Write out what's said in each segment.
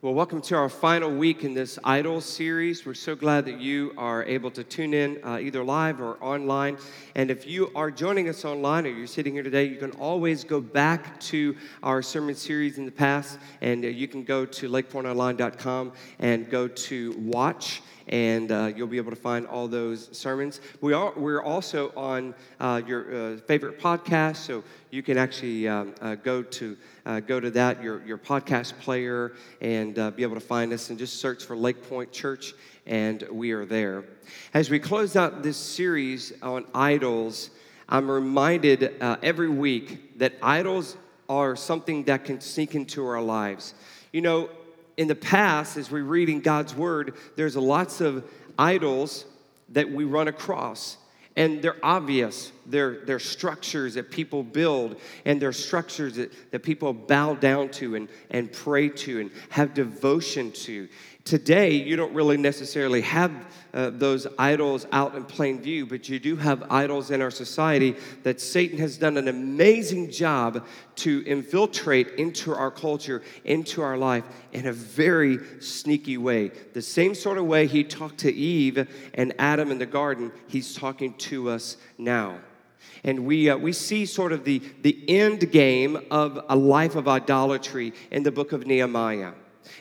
Well, welcome to our final week in this Idol series. We're so glad that you are able to tune in uh, either live or online. And if you are joining us online or you're sitting here today, you can always go back to our sermon series in the past, and uh, you can go to lakepointonline.com and go to watch and uh, you'll be able to find all those sermons. We are we're also on uh, your uh, favorite podcast, so you can actually um, uh, go to uh, go to that your your podcast player and uh, be able to find us and just search for Lake Point Church, and we are there. As we close out this series on idols, I'm reminded every week that idols are something that can sneak into our lives. You know, in the past, as we read in God's word, there's lots of idols that we run across. And they're obvious. They're, they're structures that people build, and they're structures that, that people bow down to and, and pray to and have devotion to. Today, you don't really necessarily have uh, those idols out in plain view, but you do have idols in our society that Satan has done an amazing job to infiltrate into our culture, into our life in a very sneaky way. The same sort of way he talked to Eve and Adam in the garden, he's talking to us now. And we, uh, we see sort of the, the end game of a life of idolatry in the book of Nehemiah.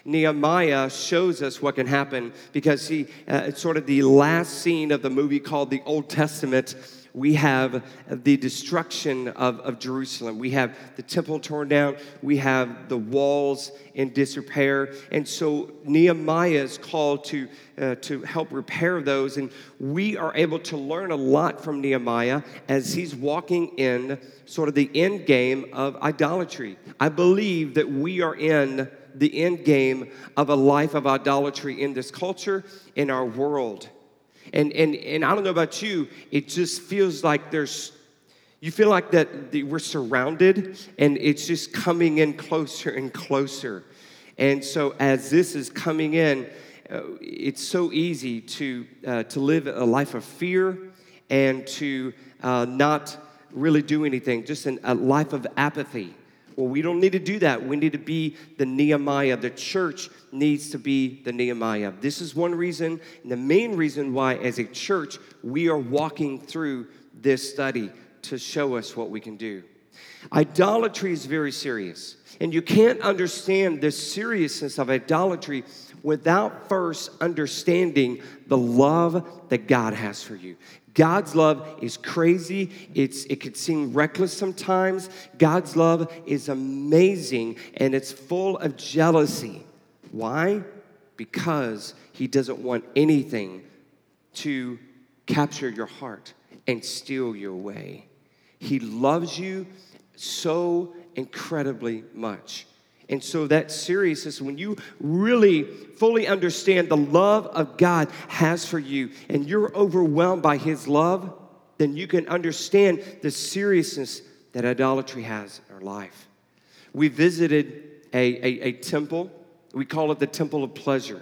Nehemiah shows us what can happen because he, uh, it's sort of the last scene of the movie called the Old Testament. We have the destruction of, of Jerusalem. We have the temple torn down. We have the walls in disrepair. And so Nehemiah is called to, uh, to help repair those. And we are able to learn a lot from Nehemiah as he's walking in sort of the end game of idolatry. I believe that we are in the end game of a life of idolatry in this culture, in our world. And, and, and I don't know about you, it just feels like there's, you feel like that we're surrounded and it's just coming in closer and closer. And so as this is coming in, uh, it's so easy to, uh, to live a life of fear and to uh, not really do anything, just an, a life of apathy. Well, we don't need to do that. We need to be the Nehemiah. The church needs to be the Nehemiah. This is one reason, and the main reason why, as a church, we are walking through this study to show us what we can do. Idolatry is very serious, and you can't understand the seriousness of idolatry without first understanding the love that God has for you. God's love is crazy. It's, it could seem reckless sometimes. God's love is amazing and it's full of jealousy. Why? Because He doesn't want anything to capture your heart and steal you away. He loves you so incredibly much. And so that seriousness, when you really fully understand the love of God has for you and you're overwhelmed by his love, then you can understand the seriousness that idolatry has in our life. We visited a, a, a temple, we call it the Temple of Pleasure.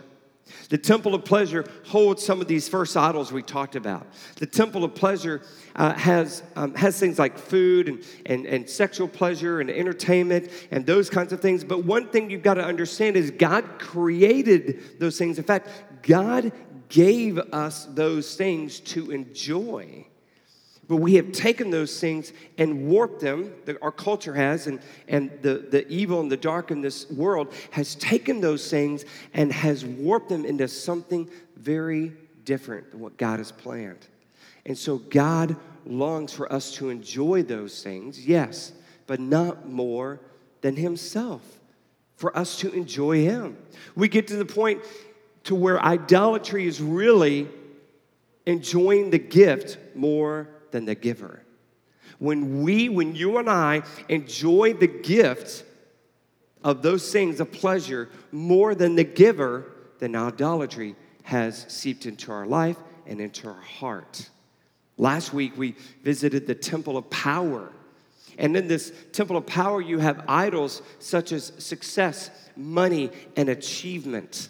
The temple of pleasure holds some of these first idols we talked about. The temple of pleasure uh, has, um, has things like food and, and, and sexual pleasure and entertainment and those kinds of things. But one thing you've got to understand is God created those things. In fact, God gave us those things to enjoy. But we have taken those things and warped them, the, our culture has, and, and the, the evil and the dark in this world has taken those things and has warped them into something very different than what God has planned. And so God longs for us to enjoy those things, yes, but not more than Himself, for us to enjoy Him. We get to the point to where idolatry is really enjoying the gift more than the giver. When we, when you and I enjoy the gift of those things of pleasure more than the giver, then idolatry has seeped into our life and into our heart. Last week we visited the temple of power. And in this temple of power, you have idols such as success, money, and achievement.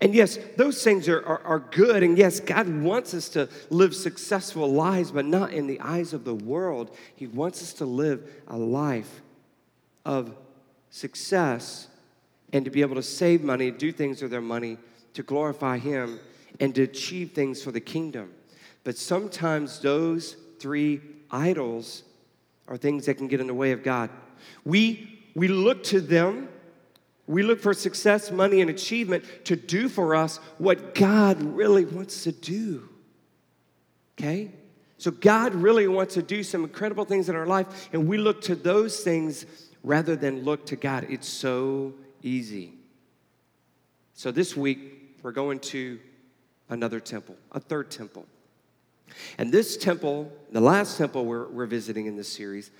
And yes, those things are, are, are, good. And yes, God wants us to live successful lives, but not in the eyes of the world. He wants us to live a life of success and to be able to save money, do things with their money to glorify Him and to achieve things for the kingdom. But sometimes those three idols are things that can get in the way of God. We, we look to them, we look for success, money, and achievement to do for us what God really wants to do. Okay? So God really wants to do some incredible things in our life, and we look to those things rather than look to God. It's so easy. So this week, we're going to another temple, a third temple. And this temple, the last temple we're, we're visiting in this series,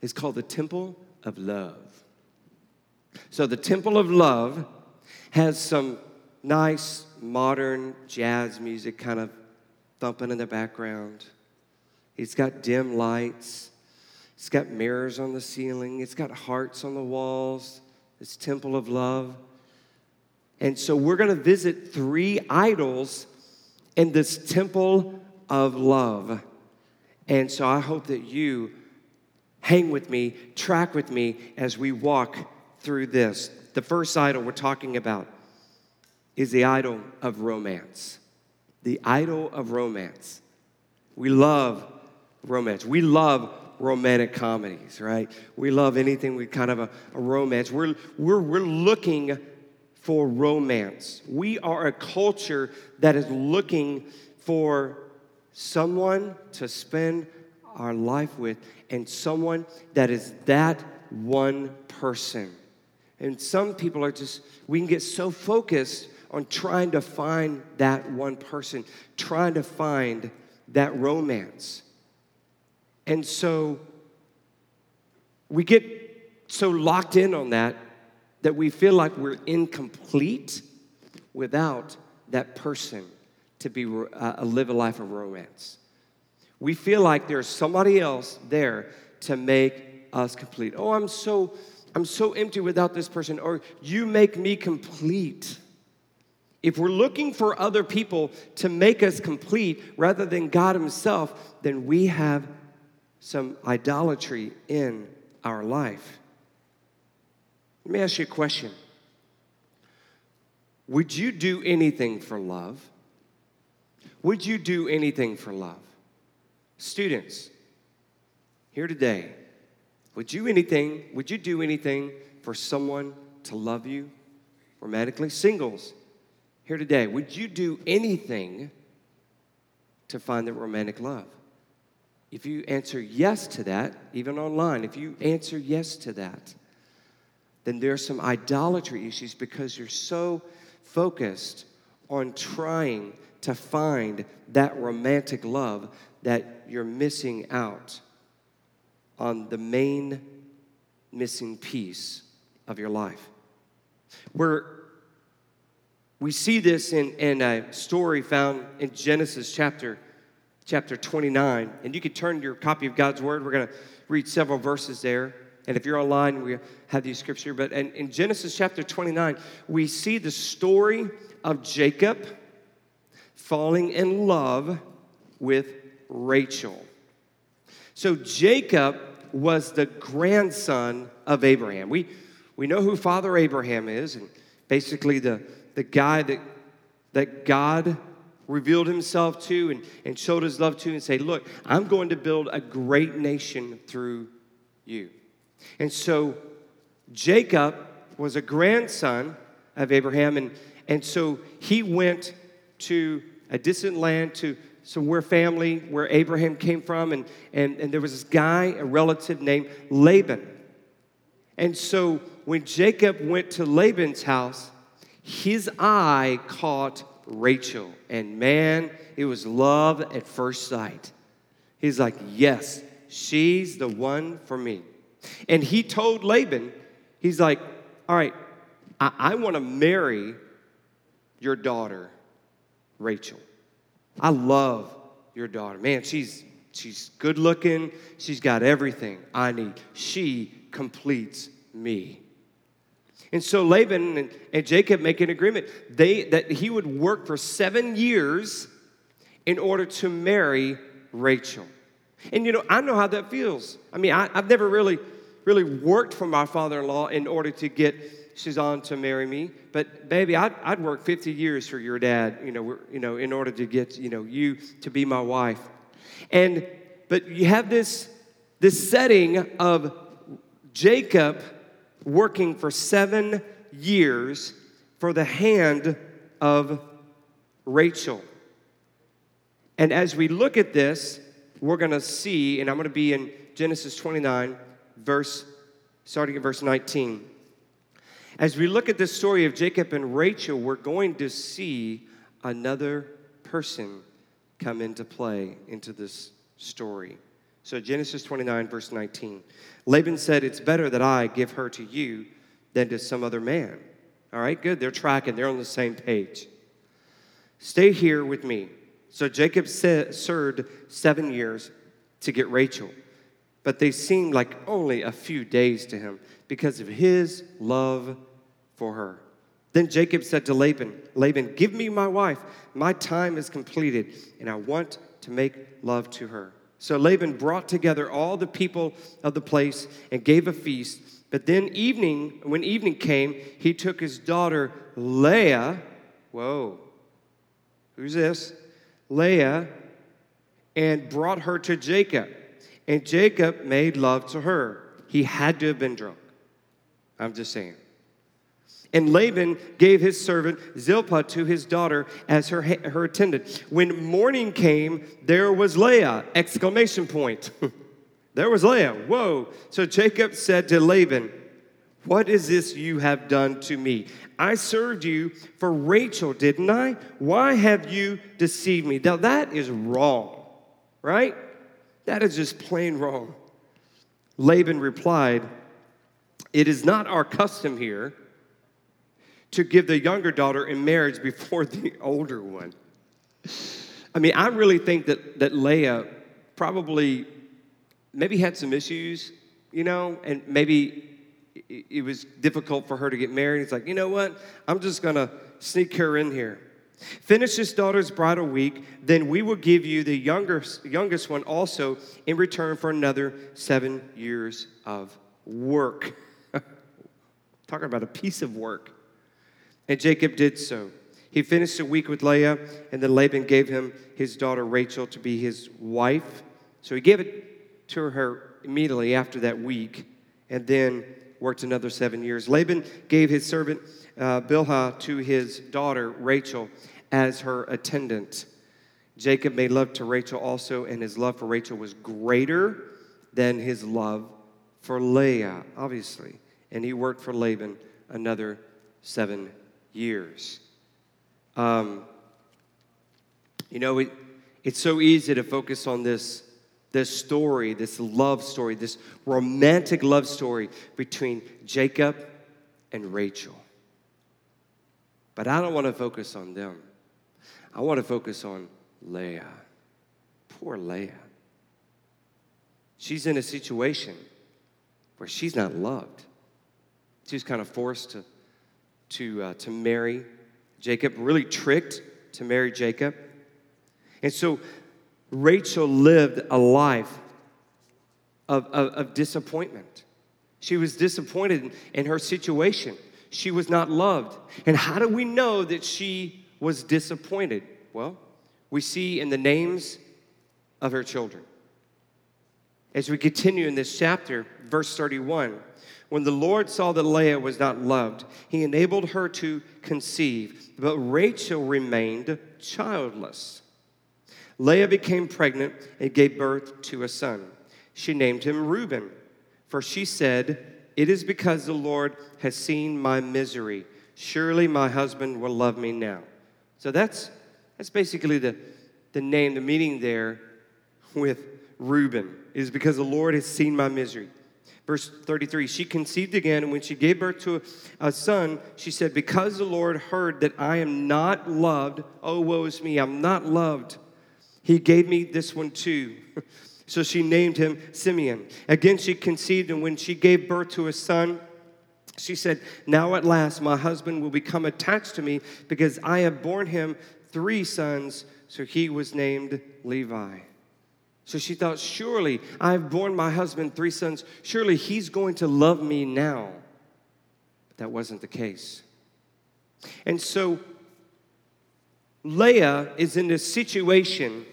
is called the Temple of Love. So the Temple of Love has some nice modern jazz music kind of thumping in the background. It's got dim lights. It's got mirrors on the ceiling. It's got hearts on the walls. It's Temple of Love. And so we're going to visit three idols in this Temple of Love. And so I hope that you hang with me, track with me as we walk through this. The first idol we're talking about is the idol of romance. The idol of romance. We love romance. We love romantic comedies, right? We love anything with kind of a, a romance. We're, we're, we're looking for romance. We are a culture that is looking for someone to spend our life with and someone that is that one person. And some people are just, we can get so focused on trying to find that one person, trying to find that romance. And so we get so locked in on that that we feel like we're incomplete without that person to be uh, live a life of romance. We feel like there's somebody else there to make us complete. Oh, I'm so I'm so empty without this person or you make me complete. If we're looking for other people to make us complete rather than God himself, then we have some idolatry in our life. Let me ask you a question. Would you do anything for love? Would you do anything for love? Students, here today, would you anything, would you do anything for someone to love you romantically? Singles, here today, would you do anything to find the romantic love? If you answer yes to that, even online, if you answer yes to that, then there's some idolatry issues because you're so focused on trying to find that romantic love that you're missing out on the main missing piece of your life. We're, we see this in, in a story found in Genesis chapter, chapter 29. And you can turn your copy of God's Word. We're going to read several verses there. And if you're online, we have these scripture. But in, in Genesis chapter 29, we see the story of Jacob falling in love with Rachel. So Jacob was the grandson of Abraham. We, we know who Father Abraham is, and basically the, the guy that, that God revealed himself to and, and showed his love to and say, Look, I'm going to build a great nation through you. And so Jacob was a grandson of Abraham, and, and so he went to a distant land to somewhere family where Abraham came from, and, and, and there was this guy, a relative named Laban. And so when Jacob went to Laban's house, his eye caught Rachel, and man, it was love at first sight. He's like, Yes, she's the one for me. And he told Laban, He's like, All right, I, I want to marry your daughter, Rachel. I love your daughter. Man, she's she's good looking. She's got everything I need. She completes me. And so Laban and, and Jacob make an agreement they, that he would work for seven years in order to marry Rachel. And you know, I know how that feels. I mean, I, have never really, really worked for my father in law in order to get she's on to marry me. But baby, I'd, I'd work 50 years for your dad, you know, you know, in order to get, you know, you to be my wife. And, but you have this, this setting of Jacob working for seven years for the hand of Rachel. And as we look at this, we're going to see, and I'm going to be in Genesis 29, verse, starting at verse 19. As we look at the story of Jacob and Rachel, we're going to see another person come into play into this story. So, Genesis 29, verse 19. Laban said, It's better that I give her to you than to some other man. All right, good. They're tracking, they're on the same page. Stay here with me. So, Jacob served seven years to get Rachel, but they seemed like only a few days to him because of his love for her. Then Jacob said to Laban, Laban, give me my wife. My time is completed, and I want to make love to her. So Laban brought together all the people of the place and gave a feast. But then evening, when evening came, he took his daughter Leah. Whoa, who's this? Leah, and brought her to Jacob. And Jacob made love to her. He had to have been drunk. I'm just saying. And Laban gave his servant Zilpah to his daughter as her, her attendant. When morning came, there was Leah! Exclamation point. there was Leah. Whoa. So Jacob said to Laban, What is this you have done to me? I served you for Rachel, didn't I? Why have you deceived me? Now that is wrong, right? That is just plain wrong. Laban replied, It is not our custom here to give the younger daughter in marriage before the older one. I mean, I really think that, that Leah probably maybe had some issues, you know, and maybe it was difficult for her to get married. He's like, you know what? I'm just gonna sneak her in here. Finish this daughter's bridal week, then we will give you the younger, youngest one also in return for another seven years of work. Talking about a piece of work. And Jacob did so. He finished a week with Leah, and then Laban gave him his daughter Rachel to be his wife. So he gave it to her immediately after that week, and then worked another seven years. Laban gave his servant uh, Bilhah to his daughter Rachel as her attendant. Jacob made love to Rachel also, and his love for Rachel was greater than his love for Leah, obviously. And he worked for Laban another seven years. Um, you know, it, it's so easy to focus on this, this story, this love story, this romantic love story between Jacob and Rachel. But I don't want to focus on them. I want to focus on Leah. Poor Leah. She's in a situation where she's not loved. She's kind of forced to to, uh, to marry Jacob, really tricked to marry Jacob. And so Rachel lived a life of, of, of disappointment. She was disappointed in, in her situation. She was not loved. And how do we know that she was disappointed? Well, we see in the names of her children. As we continue in this chapter, verse 31, when the Lord saw that Leah was not loved, he enabled her to conceive, but Rachel remained childless. Leah became pregnant and gave birth to a son. She named him Reuben, for she said, It is because the Lord has seen my misery. Surely my husband will love me now. So that's, that's basically the, the name, the meaning there with Reuben, is because the Lord has seen my misery. Verse 33 She conceived again, and when she gave birth to a, a, son, she said, Because the Lord heard that I am not loved, oh, woe is me, I'm not loved, he gave me this one too. so she named him Simeon. Again, she conceived, and when she gave birth to a son, she said, Now at last my husband will become attached to me because I have borne him three sons. So he was named Levi. So she thought, surely I've borne my husband three sons. Surely he's going to love me now. But that wasn't the case. And so Leah is in a situation,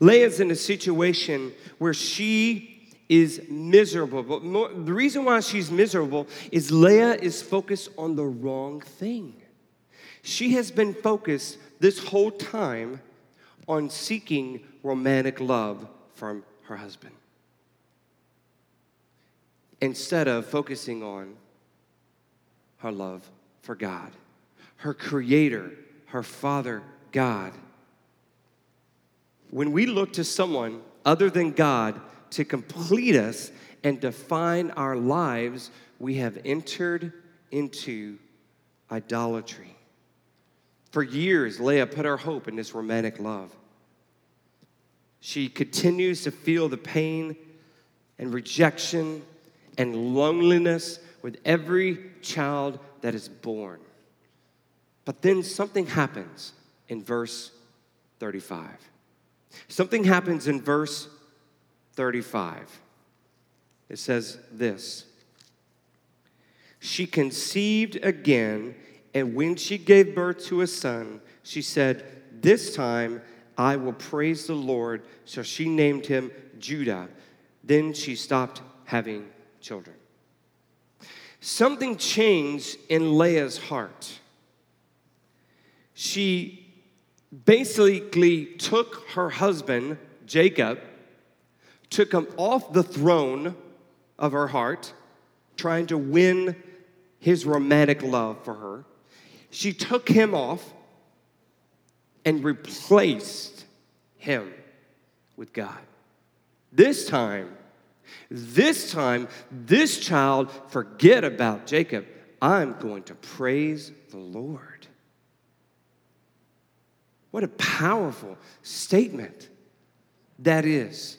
Leah's in a situation where she is miserable. But more, the reason why she's miserable is Leah is focused on the wrong thing. She has been focused this whole time on seeking romantic love from her husband instead of focusing on her love for God, her creator, her father, God. When we look to someone other than God to complete us and define our lives, we have entered into idolatry. For years, Leah put her hope in this romantic love. She continues to feel the pain and rejection and loneliness with every child that is born. But then something happens in verse 35. Something happens in verse 35. It says this She conceived again, and when she gave birth to a son, she said, This time I will praise the Lord. So she named him Judah. Then she stopped having children. Something changed in Leah's heart. She basically took her husband, Jacob, took him off the throne of her heart, trying to win his romantic love for her. She took him off and replaced him with God. This time, this time, this child, forget about Jacob. I'm going to praise the Lord. What a powerful statement that is.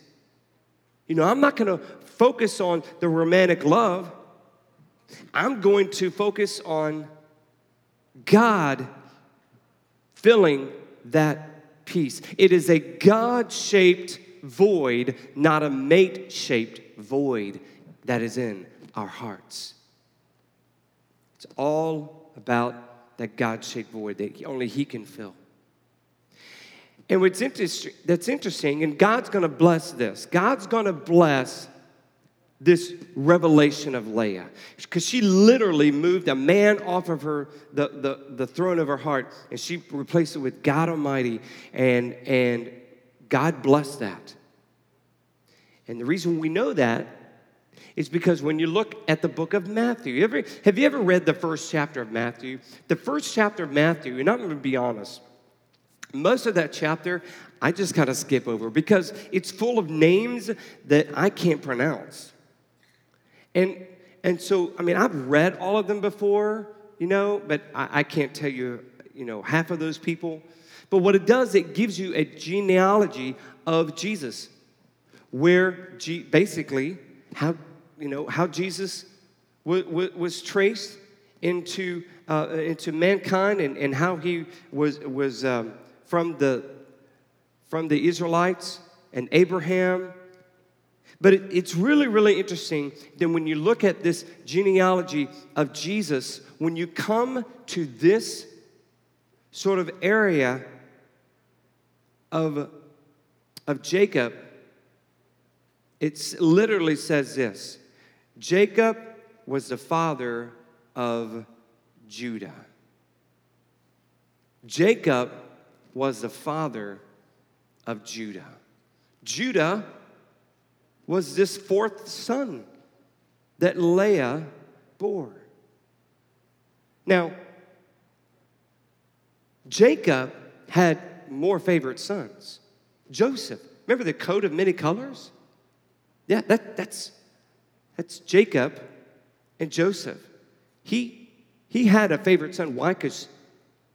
You know, I'm not going to focus on the romantic love, I'm going to focus on God filling that peace. It is a God shaped void, not a mate shaped void that is in our hearts. It's all about that God shaped void that only He can fill. And what's interesting, that's interesting, and God's gonna bless this. God's gonna bless this revelation of Leah. Because she literally moved a man off of her, the, the, the throne of her heart, and she replaced it with God Almighty, and, and God blessed that. And the reason we know that is because when you look at the book of Matthew, ever, have you ever read the first chapter of Matthew? The first chapter of Matthew, and I'm gonna be honest, most of that chapter, I just kind of skip over because it's full of names that I can't pronounce. And, and so, I mean, I've read all of them before, you know, but I, I can't tell you, you know, half of those people. But what it does, it gives you a genealogy of Jesus, where G- basically how, you know, how Jesus w- w- was traced into, uh, into mankind and, and how he was, was um, from the, from the Israelites and Abraham. But it, it's really, really interesting that when you look at this genealogy of Jesus, when you come to this sort of area of, of Jacob, it literally says this Jacob was the father of Judah. Jacob was the father of Judah. Judah was this fourth son that Leah bore. Now, Jacob had more favorite sons. Joseph, remember the coat of many colors? Yeah, that, that's, that's Jacob and Joseph. He, he had a favorite son. Why? Because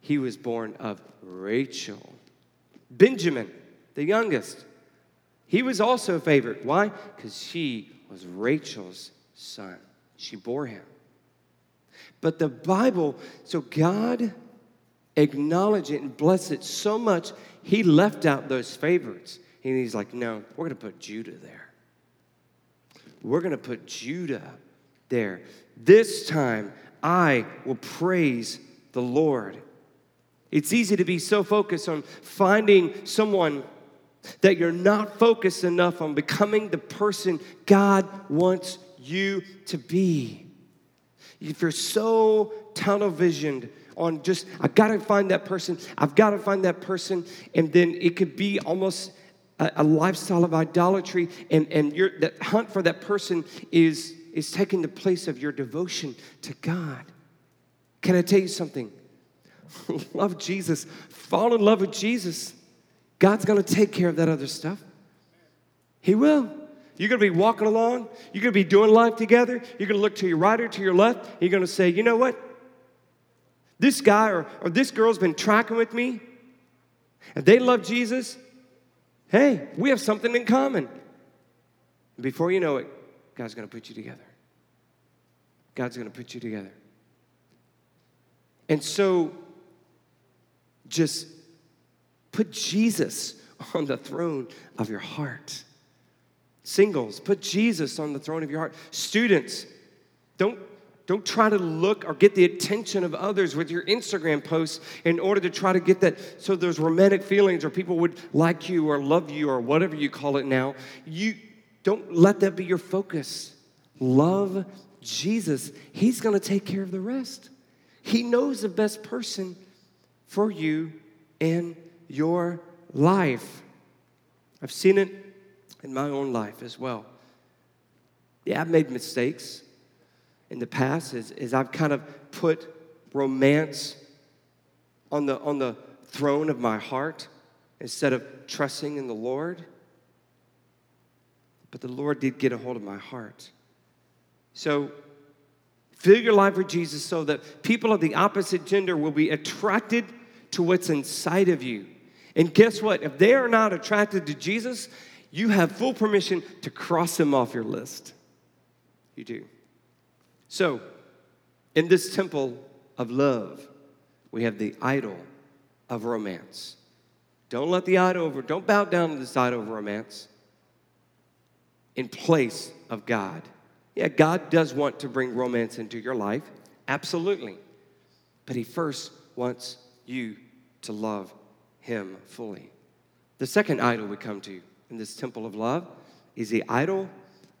he was born of Rachel. Benjamin, the youngest, he was also a favorite. Why? Because she was Rachel's son. She bore him. But the Bible, so God acknowledged it and blessed it so much, he left out those favorites. And he's like, no, we're going to put Judah there. We're going to put Judah there. This time, I will praise the Lord. It's easy to be so focused on finding someone that you're not focused enough on becoming the person God wants you to be. If you're so tunnel visioned on just, I've gotta find that person, I've gotta find that person, and then it could be almost a, a lifestyle of idolatry, and, and your, that hunt for that person is, is taking the place of your devotion to God. Can I tell you something? love Jesus, fall in love with Jesus. God's gonna take care of that other stuff. He will. You're gonna be walking along, you're gonna be doing life together, you're gonna look to your right or to your left, you're gonna say, you know what? This guy or, or this girl's been tracking with me, and they love Jesus. Hey, we have something in common. Before you know it, God's gonna put you together. God's gonna put you together. And so, just put Jesus on the throne of your heart. Singles, put Jesus on the throne of your heart. Students, don't, don't try to look or get the attention of others with your Instagram posts in order to try to get that so there's romantic feelings or people would like you or love you or whatever you call it now. You don't let that be your focus. Love Jesus. He's going to take care of the rest. He knows the best person for you in your life. I've seen it in my own life as well. Yeah, I've made mistakes in the past as, as I've kind of put romance on the, on the throne of my heart instead of trusting in the Lord. But the Lord did get a hold of my heart. So, fill your life with Jesus so that people of the opposite gender will be attracted to what's inside of you. And guess what? If they are not attracted to Jesus, you have full permission to cross them off your list. You do. So, in this temple of love, we have the idol of romance. Don't let the idol over, don't bow down to this idol of romance in place of God. Yeah, God does want to bring romance into your life, absolutely. But He first wants you to love Him fully. The second idol we come to in this temple of love is the idol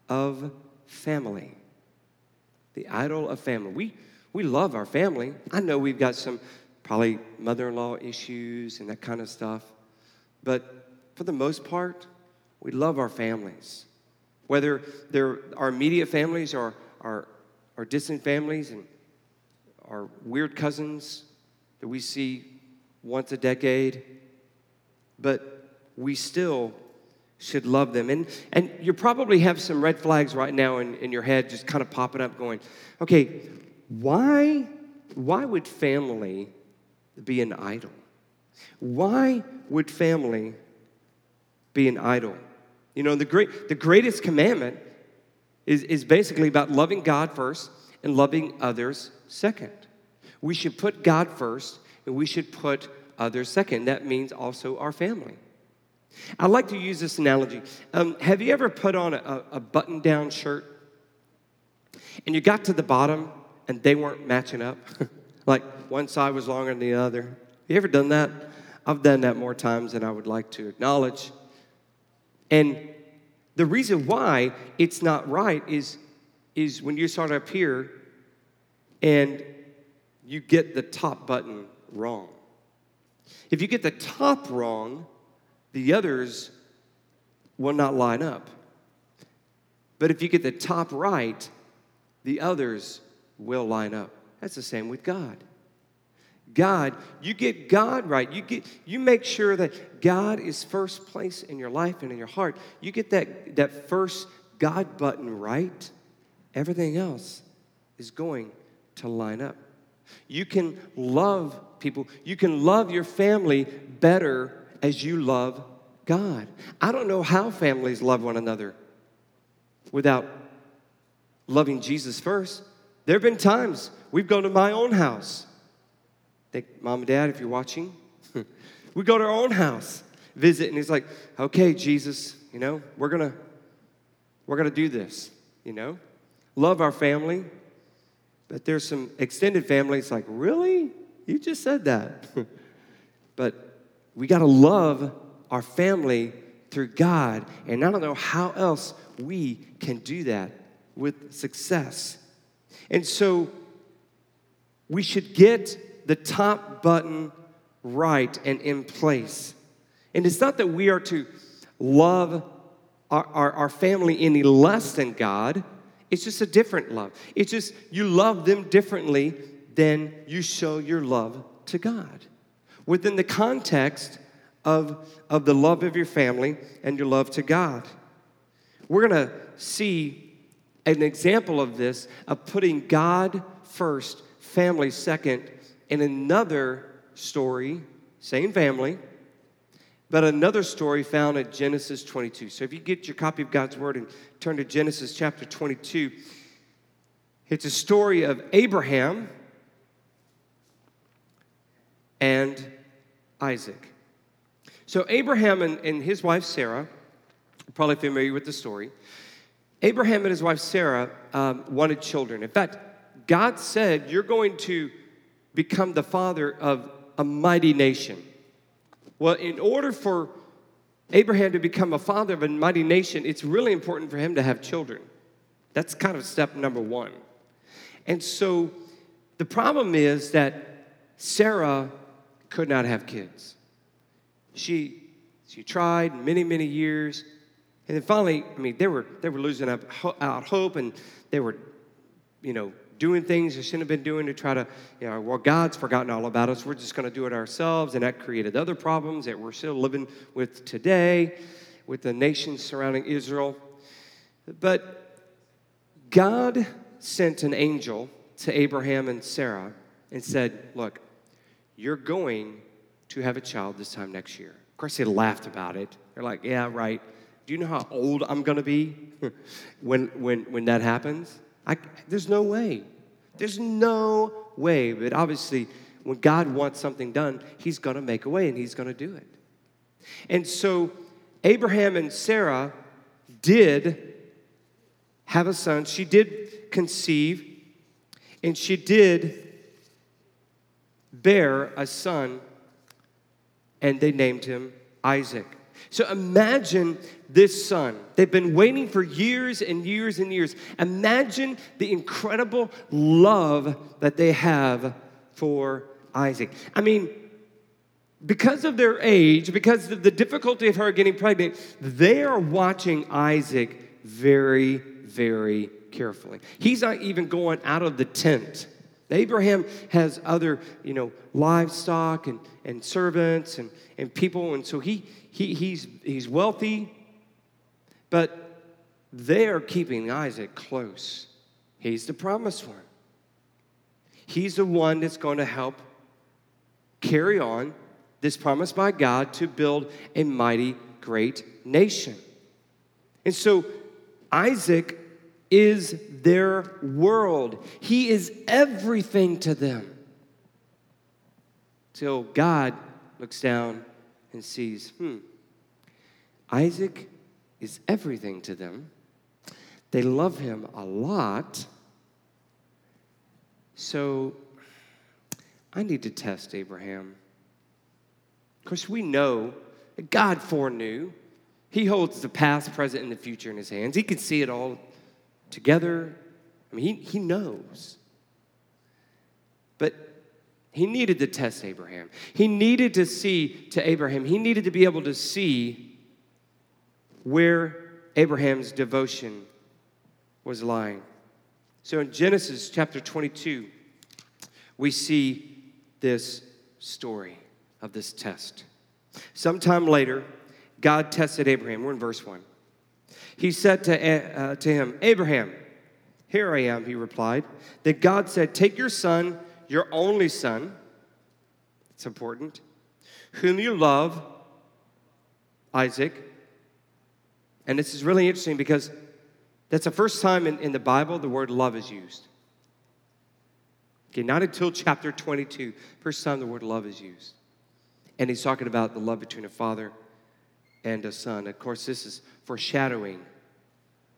of family. The idol of family. We, we love our family. I know we've got some probably mother in law issues and that kind of stuff, but for the most part, we love our families. Whether they're our immediate families or our, our distant families and our weird cousins that we see once a decade, but we still should love them. And, and you probably have some red flags right now in, in your head just kind of popping up going, okay, why, why would family be an idol? Why would family be an idol? You know, the, great, the greatest commandment is, is basically about loving God first and loving others second. We should put God first and we should put others second. That means also our family. I like to use this analogy. Um, have you ever put on a, a button down shirt and you got to the bottom and they weren't matching up? like one side was longer than the other. Have You ever done that? I've done that more times than I would like to acknowledge. And the reason why it's not right is, is when you start up here and you get the top button wrong. If you get the top wrong, the others will not line up. But if you get the top right, the others will line up. That's the same with God. God, you get God right. You get you make sure that God is first place in your life and in your heart. You get that that first God button right, everything else is going to line up. You can love people. You can love your family better as you love God. I don't know how families love one another without loving Jesus first. There have been times we've gone to my own house. Mom and dad, if you're watching, we go to our own house, visit, and he's like, okay, Jesus, you know, we're gonna, we're gonna do this, you know? Love our family. But there's some extended families like, really? You just said that. but we got to love our family through God. And I don't know how else we can do that with success. And so we should get the top button right and in place. And it's not that we are to love our, our, our, family any less than God, it's just a different love. It's just you love them differently than you show your love to God. Within the context of, of the love of your family and your love to God. We're gonna see an example of this, of putting God first, family second, in another story, same family, but another story found in Genesis 22. So if you get your copy of God's Word and turn to Genesis chapter 22, it's a story of Abraham and Isaac. So Abraham and, and his wife Sarah, probably familiar with the story. Abraham and his wife Sarah um, wanted children. In fact, God said, You're going to become the father of a mighty nation. Well, in order for Abraham to become a father of a mighty nation, it's really important for him to have children. That's kind of step number one. And so the problem is that Sarah could not have kids. She, she tried many, many years. And then finally, I mean, they were, they were losing out, hope and they were, you know, doing things they shouldn't have been doing to try to, you know, well, God's forgotten all about us. We're just going to do it ourselves. And that created other problems that we're still living with today with the nations surrounding Israel. But God sent an angel to Abraham and Sarah and said, Look, you're going to have a child this time next year. Of course, they laughed about it. They're like, Yeah, right. Do you know how old I'm going to be when, when, when that happens? I, there's no way. There's no way. But obviously, when God wants something done, He's going to make a way and He's going to do it. And so, Abraham and Sarah did have a son. She did conceive, and she did bear a son, and they named him Isaac. So imagine this son. They've been waiting for years and years and years. Imagine the incredible love that they have for Isaac. I mean, because of their age, because of the difficulty of her getting pregnant, they are watching Isaac very, very carefully. He's not even going out of the tent. Abraham has other, you know, livestock and, and servants and, and people, and so he, he, he's, he's wealthy, but they are keeping Isaac close. He's the promised one. He's the one that's going to help carry on this promise by God to build a mighty, great nation. And so Isaac is their world, he is everything to them. Till God looks down and sees, hmm, Isaac is everything to them. They love him a lot. So I need to test Abraham. Of course, we know that God foreknew. He holds the past, present, and the future in his hands. He can see it all together. I mean, he, he knows. But he needed to test Abraham. He needed to see to Abraham, he needed to be able to see where Abraham's devotion was lying. So in Genesis chapter 22, we see this story of this test. Sometime later, God tested Abraham. We're in verse 1. He said to, uh, to him, Abraham, here I am, he replied. Then God said, Take your son your only son, it's important, whom you love, Isaac. And this is really interesting because that's the first time in, in the Bible the word love is used. Okay, not until chapter 22, first time the word love is used. And he's talking about the love between a father and a son. Of course, this is foreshadowing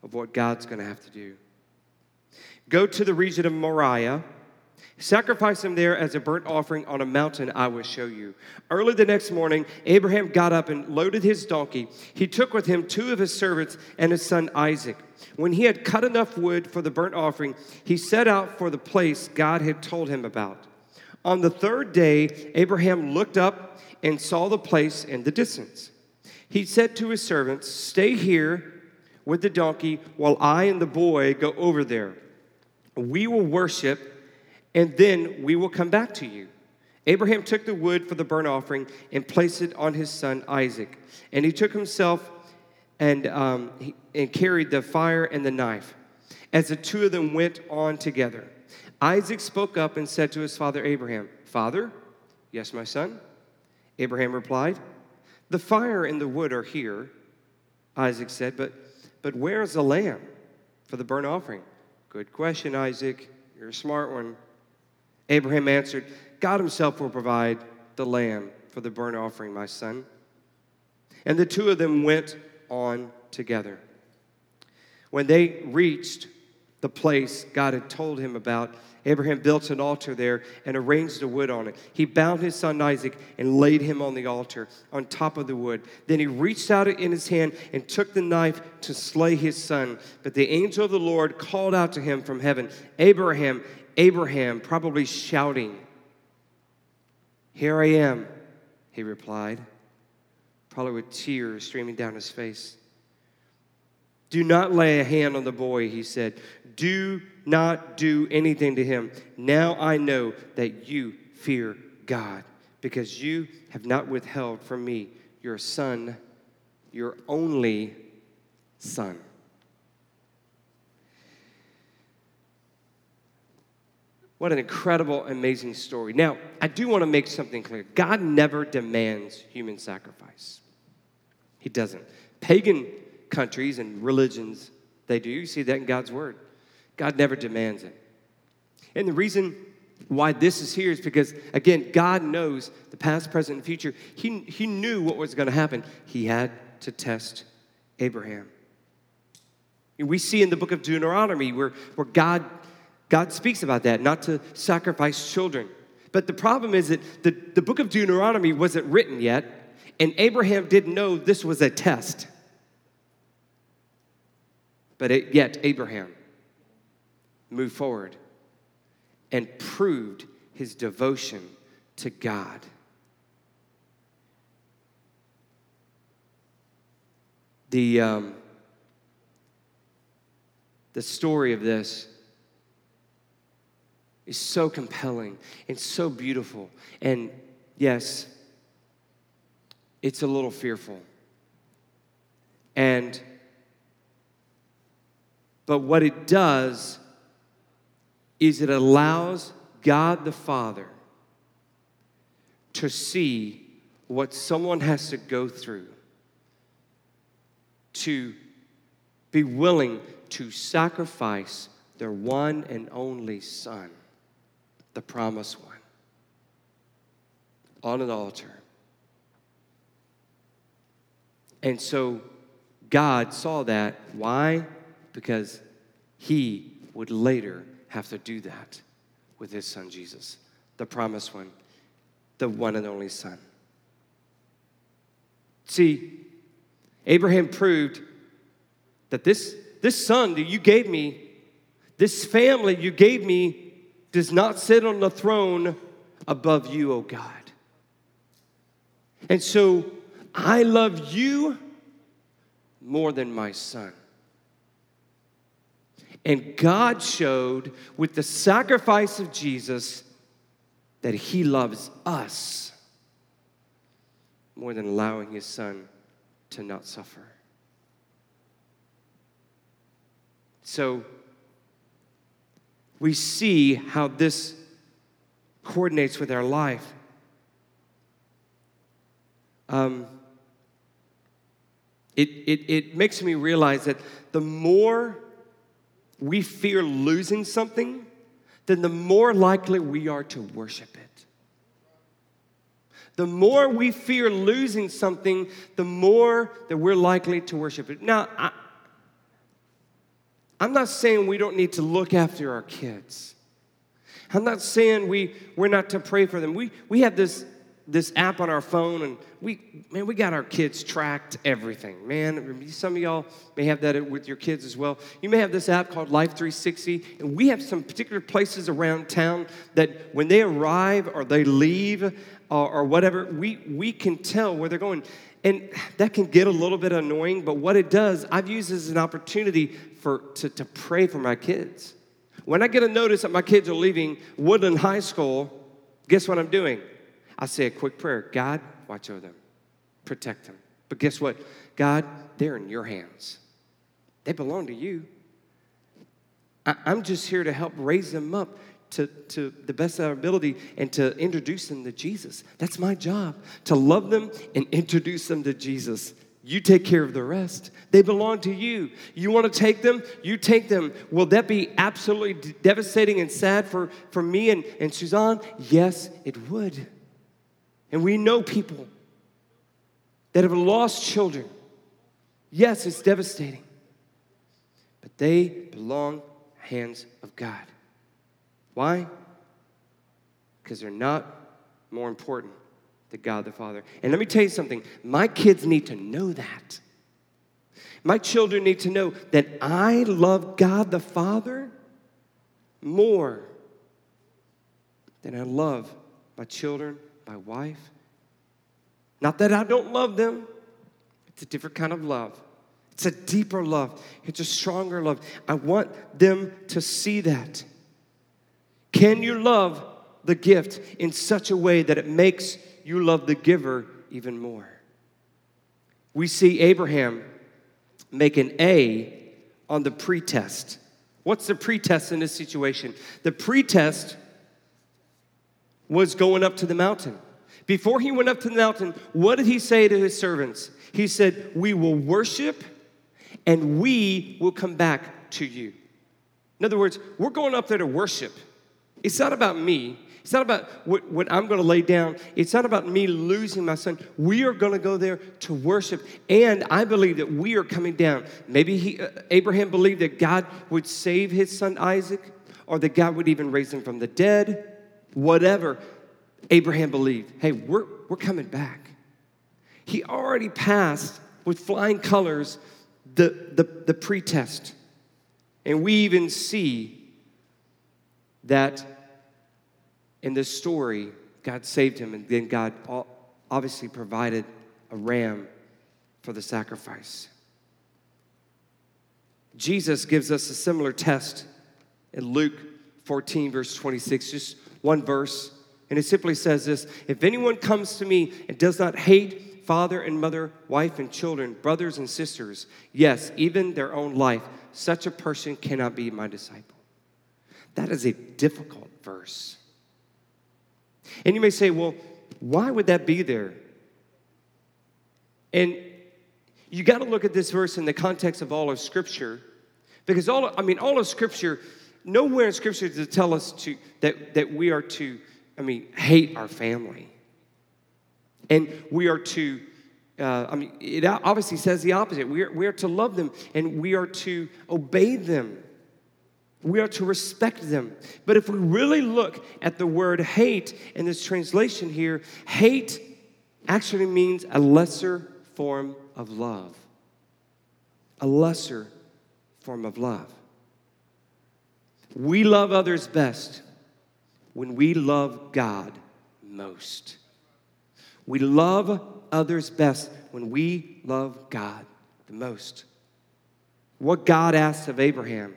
of what God's going to have to do. Go to the region of Moriah. Sacrifice him there as a burnt offering on a mountain I will show you. Early the next morning, Abraham got up and loaded his donkey. He took with him two of his servants and his son Isaac. When he had cut enough wood for the burnt offering, he set out for the place God had told him about. On the third day, Abraham looked up and saw the place in the distance. He said to his servants, Stay here with the donkey while I and the boy go over there. We will worship and then we will come back to you. Abraham took the wood for the burnt offering and placed it on his son Isaac. And he took himself and, um, he, and carried the fire and the knife. As the two of them went on together, Isaac spoke up and said to his father Abraham, Father, yes, my son. Abraham replied, The fire and the wood are here. Isaac said, But, but where is the lamb for the burnt offering? Good question, Isaac. You're a smart one. Abraham answered, God himself will provide the lamb for the burnt offering, my son. And the two of them went on together. When they reached the place God had told him about, Abraham built an altar there and arranged the wood on it. He bound his son Isaac and laid him on the altar on top of the wood. Then he reached out in his hand and took the knife to slay his son. But the angel of the Lord called out to him from heaven, Abraham, Abraham, probably shouting. Here I am, he replied, probably with tears streaming down his face. Do not lay a hand on the boy, he said. Do not do anything to him. Now I know that you fear God, because you have not withheld from me your son, your only son. What an incredible, amazing story. Now, I do want to make something clear God never demands human sacrifice, He doesn't. Pagan countries and religions, they do. You see that in God's Word. God never demands it. And the reason why this is here is because, again, God knows the past, present, and future. He, he knew what was going to happen. He had to test Abraham. We see in the book of Deuteronomy where, where God God speaks about that, not to sacrifice children. But the problem is that the, the book of Deuteronomy wasn't written yet, and Abraham didn't know this was a test. But it, yet, Abraham moved forward and proved his devotion to God. The, um, the story of this is so compelling and so beautiful. And yes, it's a little fearful. And, but what it does is it allows God the Father to see what someone has to go through to be willing to sacrifice their one and only Son the promised one on an altar. And so God saw that. Why? Because he would later have to do that with his son Jesus, the promised one, the one and only son. See, Abraham proved that this, this son that you gave me, this family you gave me, does not sit on the throne above you, O God. And so I love you more than my son. And God showed with the sacrifice of Jesus that he loves us more than allowing his son to not suffer. So, we see how this coordinates with our life. Um, it, it, it makes me realize that the more we fear losing something, then the more likely we are to worship it. The more we fear losing something, the more that we're likely to worship it. Now, I, I'm not saying we don't need to look after our kids. I'm not saying we, we're not to pray for them. We, we have this, this app on our phone, and we, man, we got our kids tracked everything. Man, some of y'all may have that with your kids as well. You may have this app called Life 360, and we have some particular places around town that when they arrive or they leave or, or whatever, we, we can tell where they're going. And that can get a little bit annoying, but what it does, I've used as an opportunity for, to, to pray for my kids. When I get a notice that my kids are leaving Woodland High School, guess what I'm doing? I say a quick prayer God, watch over them, protect them. But guess what? God, they're in your hands. They belong to you. I, I'm just here to help raise them up to, to the best of our ability and to introduce them to Jesus. That's my job, to love them and introduce them to Jesus. You take care of the rest. They belong to you. You want to take them? You take them. Will that be absolutely devastating and sad for, for me and, and Suzanne? Yes, it would. And we know people that have lost children. Yes, it's devastating. But they belong hands of God. Why? Because they're not more important to God the Father. And let me tell you something my kids need to know that. My children need to know that I love God the Father more than I love my children, my wife. Not that I don't love them, it's a different kind of love. It's a deeper love, it's a stronger love. I want them to see that. Can you love the gift in such a way that it makes you love the giver even more. We see Abraham make an A on the pretest. What's the pretest in this situation? The pretest was going up to the mountain. Before he went up to the mountain, what did he say to his servants? He said, We will worship and we will come back to you. In other words, we're going up there to worship. It's not about me, it's not about what, what I'm going to lay down. It's not about me losing my son. We are going to go there to worship. And I believe that we are coming down. Maybe he, uh, Abraham believed that God would save his son Isaac or that God would even raise him from the dead. Whatever Abraham believed. Hey, we're, we're coming back. He already passed with flying colors the, the, the pretest. And we even see that in this story, God saved him, and then God obviously provided a ram for the sacrifice. Jesus gives us a similar test in Luke 14, verse 26, just one verse. And it simply says this If anyone comes to me and does not hate father and mother, wife and children, brothers and sisters, yes, even their own life, such a person cannot be my disciple. That is a difficult verse. And you may say, well, why would that be there? And you got to look at this verse in the context of all of Scripture, because all I mean, all of Scripture, nowhere in Scripture does it tell us to that that we are to, I mean, hate our family, and we are to. Uh, I mean, it obviously says the opposite. We are, we are to love them and we are to obey them. We are to respect them. But if we really look at the word hate in this translation here, hate actually means a lesser form of love. A lesser form of love. We love others best when we love God most. We love others best when we love God the most. What God asked of Abraham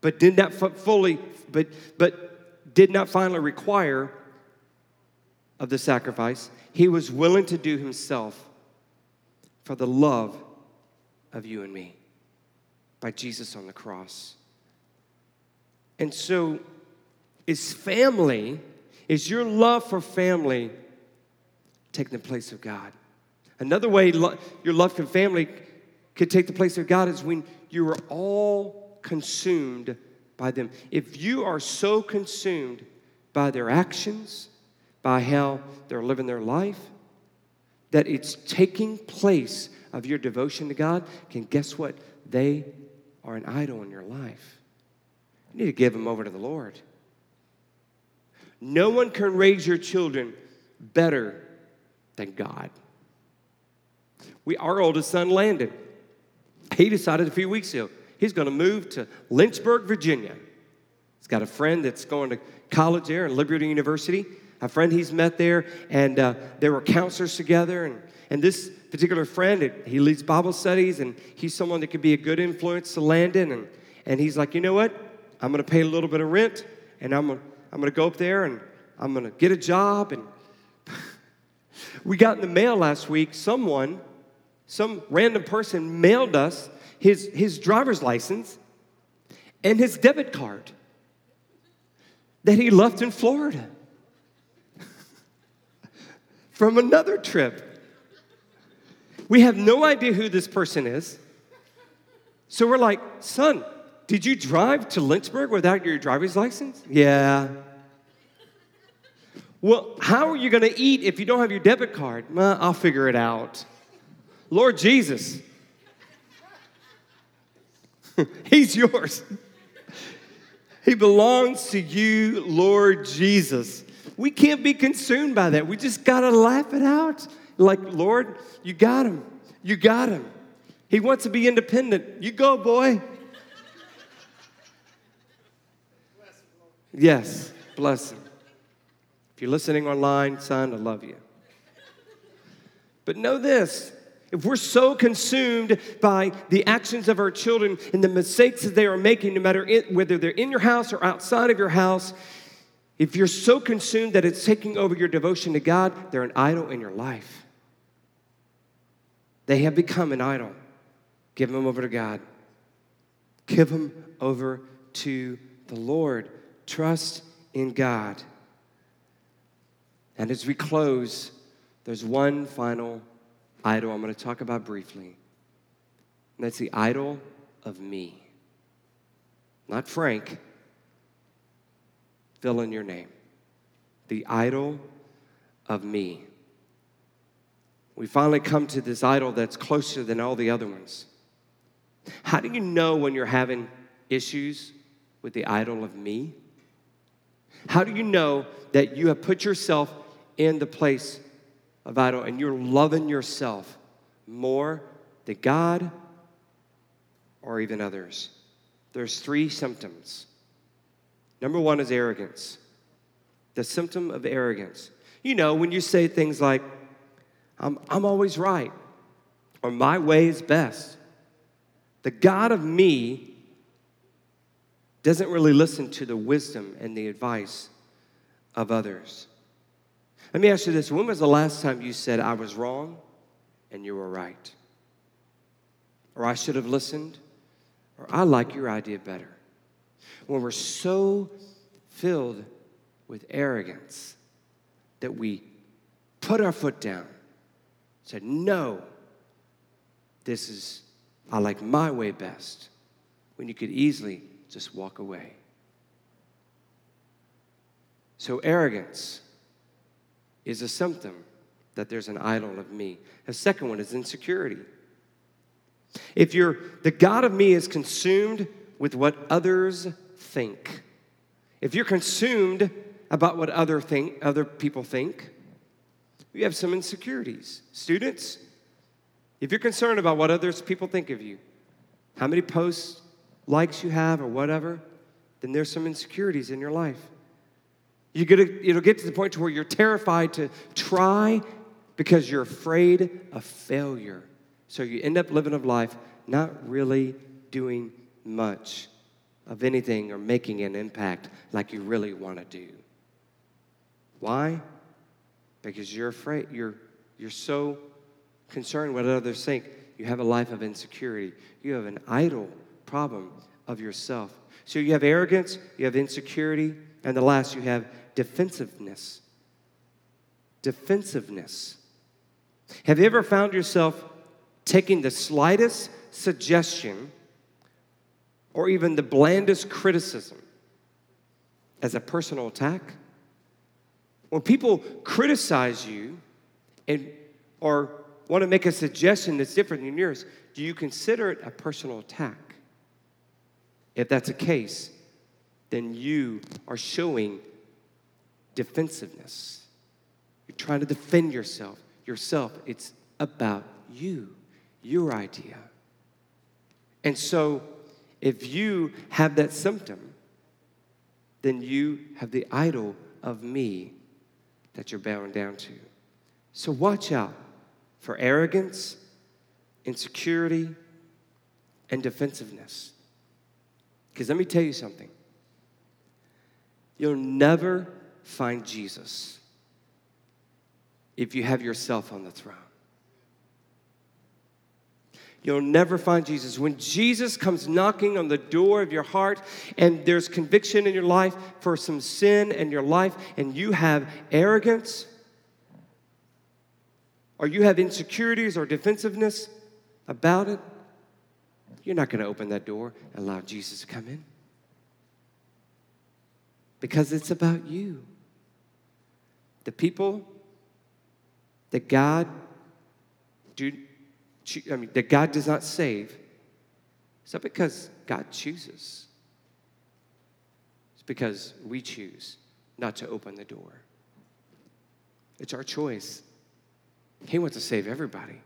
but did not fully, but, but did not finally require of the sacrifice. He was willing to do himself for the love of you and me by Jesus on the cross. And so, is family, is your love for family taking the place of God? Another way your love for family could take the place of God is when you are all consumed by them. If you are so consumed by their actions, by how they're living their life, that it's taking place of your devotion to God, can guess what? They are an idol in your life, you need to give them over to the Lord. No one can raise your children better than God. We, our oldest son, Landon, he decided a few weeks ago he's going to move to Lynchburg, Virginia. He's got a friend that's going to college there at Liberty University, a friend he's met there, and uh, they were counselors together. And, and this particular friend, he leads Bible studies, and he's someone that could be a good influence to Landon. And, and he's like, you know what? I'm going to pay a little bit of rent, and I'm going to I'm going to go up there and I'm going to get a job. And we got in the mail last week, someone, some random person mailed us his, his driver's license and his debit card that he left in Florida from another trip. We have no idea who this person is. So we're like, son, did you drive to Lynchburg without your driver's license? Yeah. Well, how are you going to eat if you don't have your debit card? Well, I'll figure it out. Lord Jesus, He's yours. He belongs to you, Lord Jesus. We can't be consumed by that. We just got to laugh it out. Like, Lord, you got him. You got him. He wants to be independent. You go, boy. Yes, bless him. If you're listening online, son, I love you. But know this if we're so consumed by the actions of our children and the mistakes that they are making, no matter it, whether they're in your house or outside of your house, if you're so consumed that it's taking over your devotion to God, they're an idol in your life. They have become an idol. Give them over to God. Give them over to the Lord. Trust in God. And as we close, there's one final idol I'm going to talk about briefly. And that's the idol of me. Not Frank. Fill in your name. The idol of me. We finally come to this idol that's closer than all the other ones. How do you know when you're having issues with the idol of me? How do you know that you have put yourself in the place of idol and you're loving yourself more than God or even others. There's three symptoms. Number one is arrogance. The symptom of arrogance. You know, when you say things like, I'm, I'm always right, or my way is best, the God of me doesn't really listen to the wisdom and the advice of others. Let me ask you this when was the last time you said, I was wrong and you were right? Or I should have listened? Or I like your idea better? When we're so filled with arrogance that we put our foot down, said, No, this is, I like my way best, when you could easily just walk away. So, arrogance is a symptom that there's an idol of me. The second one is insecurity. If you're the God of me is consumed with what others think. If you're consumed about what other think other people think, you have some insecurities. Students, if you're concerned about what others people think of you, how many posts, likes you have or whatever, then there's some insecurities in your life. You get a, it'll get to the point to where you're terrified to try because you're afraid of failure. So you end up living a life not really doing much of anything or making an impact like you really want to do. Why? Because you're afraid, you're, you're so concerned what others think. You have a life of insecurity. You have an idol problem of yourself. So you have arrogance, you have insecurity, and the last you have defensiveness. Defensiveness. Have you ever found yourself taking the slightest suggestion or even the blandest criticism as a personal attack? When people criticize you and or want to make a suggestion that's different than yours, do you consider it a personal attack? If that's the case, then you are showing defensiveness. You're trying to defend yourself. Yourself. It's about you, your idea. And so, if you have that symptom, then you have the idol of me that you're bowing down to. So, watch out for arrogance, insecurity, and defensiveness. Because let me tell you something you'll never find Jesus if you have yourself on the throne. You'll never find Jesus. When Jesus comes knocking on the door of your heart and there's conviction in your life for some sin in your life, and you have arrogance, or you have insecurities or defensiveness about it, you're not going to open that door and allow Jesus to come in. Because it's about you. The people that God do, I mean, that God does not save, is that because God chooses? It's because we choose not to open the door. It's our choice. He wants to save everybody.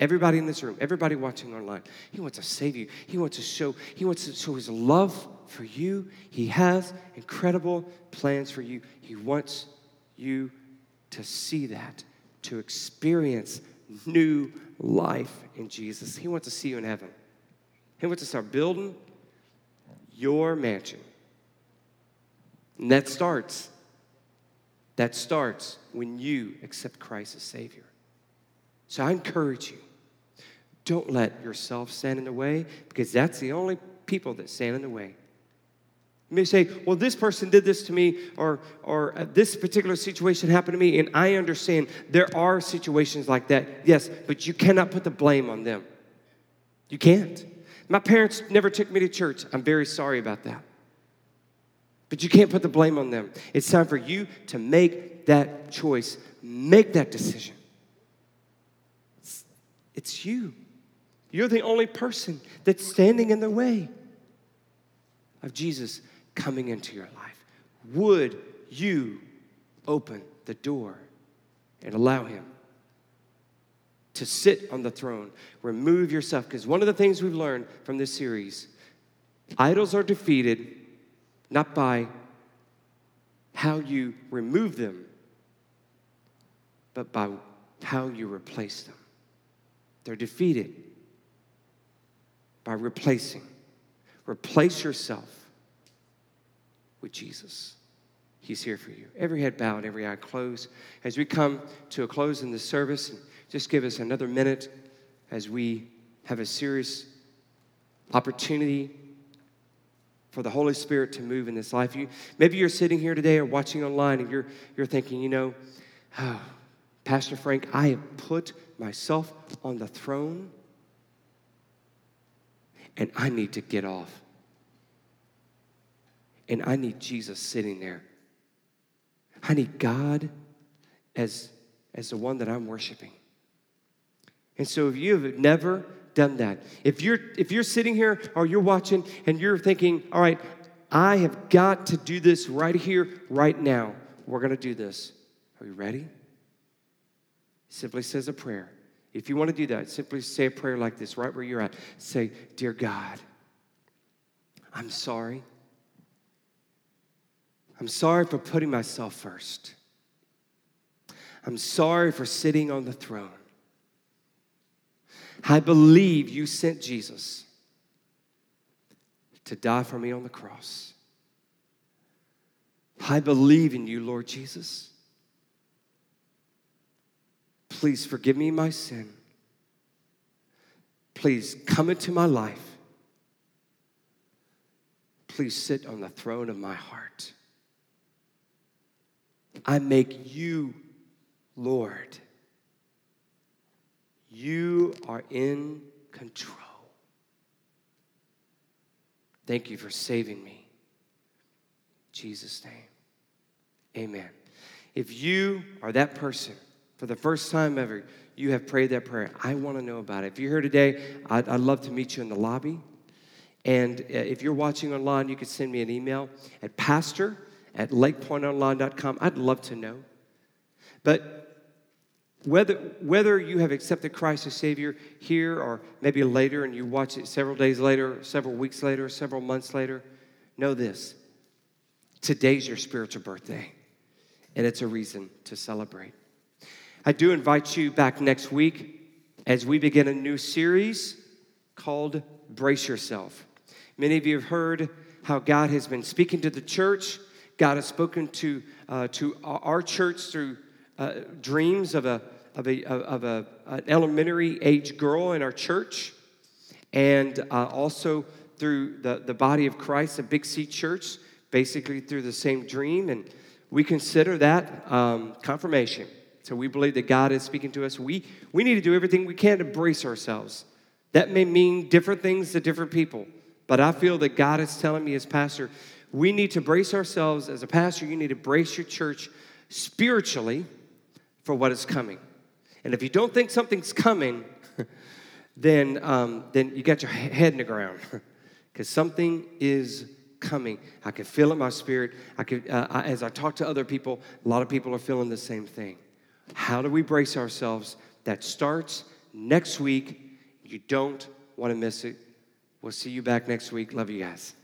Everybody in this room, everybody watching online, He wants to save you. He wants to show, He wants to show His love for you. He has incredible plans for you. He wants you to see that, to experience new life in Jesus. He wants to see you in heaven. He wants to start building your mansion. And that starts, that starts when you accept Christ as Savior. So I encourage you, don't let yourself stand in the way because that's the only people that stand in the way. You may say, well, this person did this to me, or, or uh, this particular situation happened to me, and I understand there are situations like that, yes, but you cannot put the blame on them. You can't. My parents never took me to church. I'm very sorry about that. But you can't put the blame on them. It's time for you to make that choice, make that decision. It's, it's you. You're the only person that's standing in the way of Jesus coming into your life? Would you open the door and allow Him to sit on the throne? Remove yourself. Because one of the things we've learned from this series idols are defeated not by how you remove them, but by how you replace them. They're defeated by replacing. Replace yourself with Jesus. He's here for you. Every head bowed, every eye closed. As we come to a close in this service, just give us another minute as we have a serious opportunity for the Holy Spirit to move in this life. You, maybe you're sitting here today or watching online and you're, you're thinking, you know, oh, Pastor Frank, I have put myself on the throne and I need to get off and I need Jesus sitting there. I need God as, as the one that I'm worshiping. And so if you have never done that, if you're if you're sitting here or you're watching and you're thinking, all right, I have got to do this right here, right now. We're gonna do this. Are you ready? Simply says a prayer. If you want to do that, simply say a prayer like this, right where you're at. Say, Dear God, I'm sorry I'm sorry for putting myself first. I'm sorry for sitting on the throne. I believe you sent Jesus to die for me on the cross. I believe in you, Lord Jesus. Please forgive me my sin. Please come into my life. Please sit on the throne of my heart. I make you Lord. You are in control. Thank you for saving me. In Jesus' name. Amen. If you are that person, for the first time ever, you have prayed that prayer, I want to know about it. If you're here today, I'd, I'd love to meet you in the lobby. And uh, if you're watching online, you can send me an email at pastor at lakepointonline.com. I'd love to know. But whether, whether you have accepted Christ as Savior here or maybe later and you watch it several days later, several weeks later, several months later, know this today's your spiritual birthday, and it's a reason to celebrate. I do invite you back next week as we begin a new series called Brace Yourself. Many of you have heard how God has been speaking to the church. God has spoken to, uh, to our church through uh, dreams of, a, of, a, of a, an elementary age girl in our church, and uh, also through the, the body of Christ, a Big C church, basically through the same dream. And we consider that um, confirmation. So we believe that God is speaking to us. We, we need to do everything we can to brace ourselves. That may mean different things to different people, but I feel that God is telling me as pastor, we need to brace ourselves. As a pastor, you need to brace your church spiritually for what is coming. And if you don't think something's coming, then, um, then you got your head in the ground because something is coming. I can feel it in my spirit. I could, uh, I, as I talk to other people, a lot of people are feeling the same thing. How do we brace ourselves? That starts next week. You don't want to miss it. We'll see you back next week. Love you guys.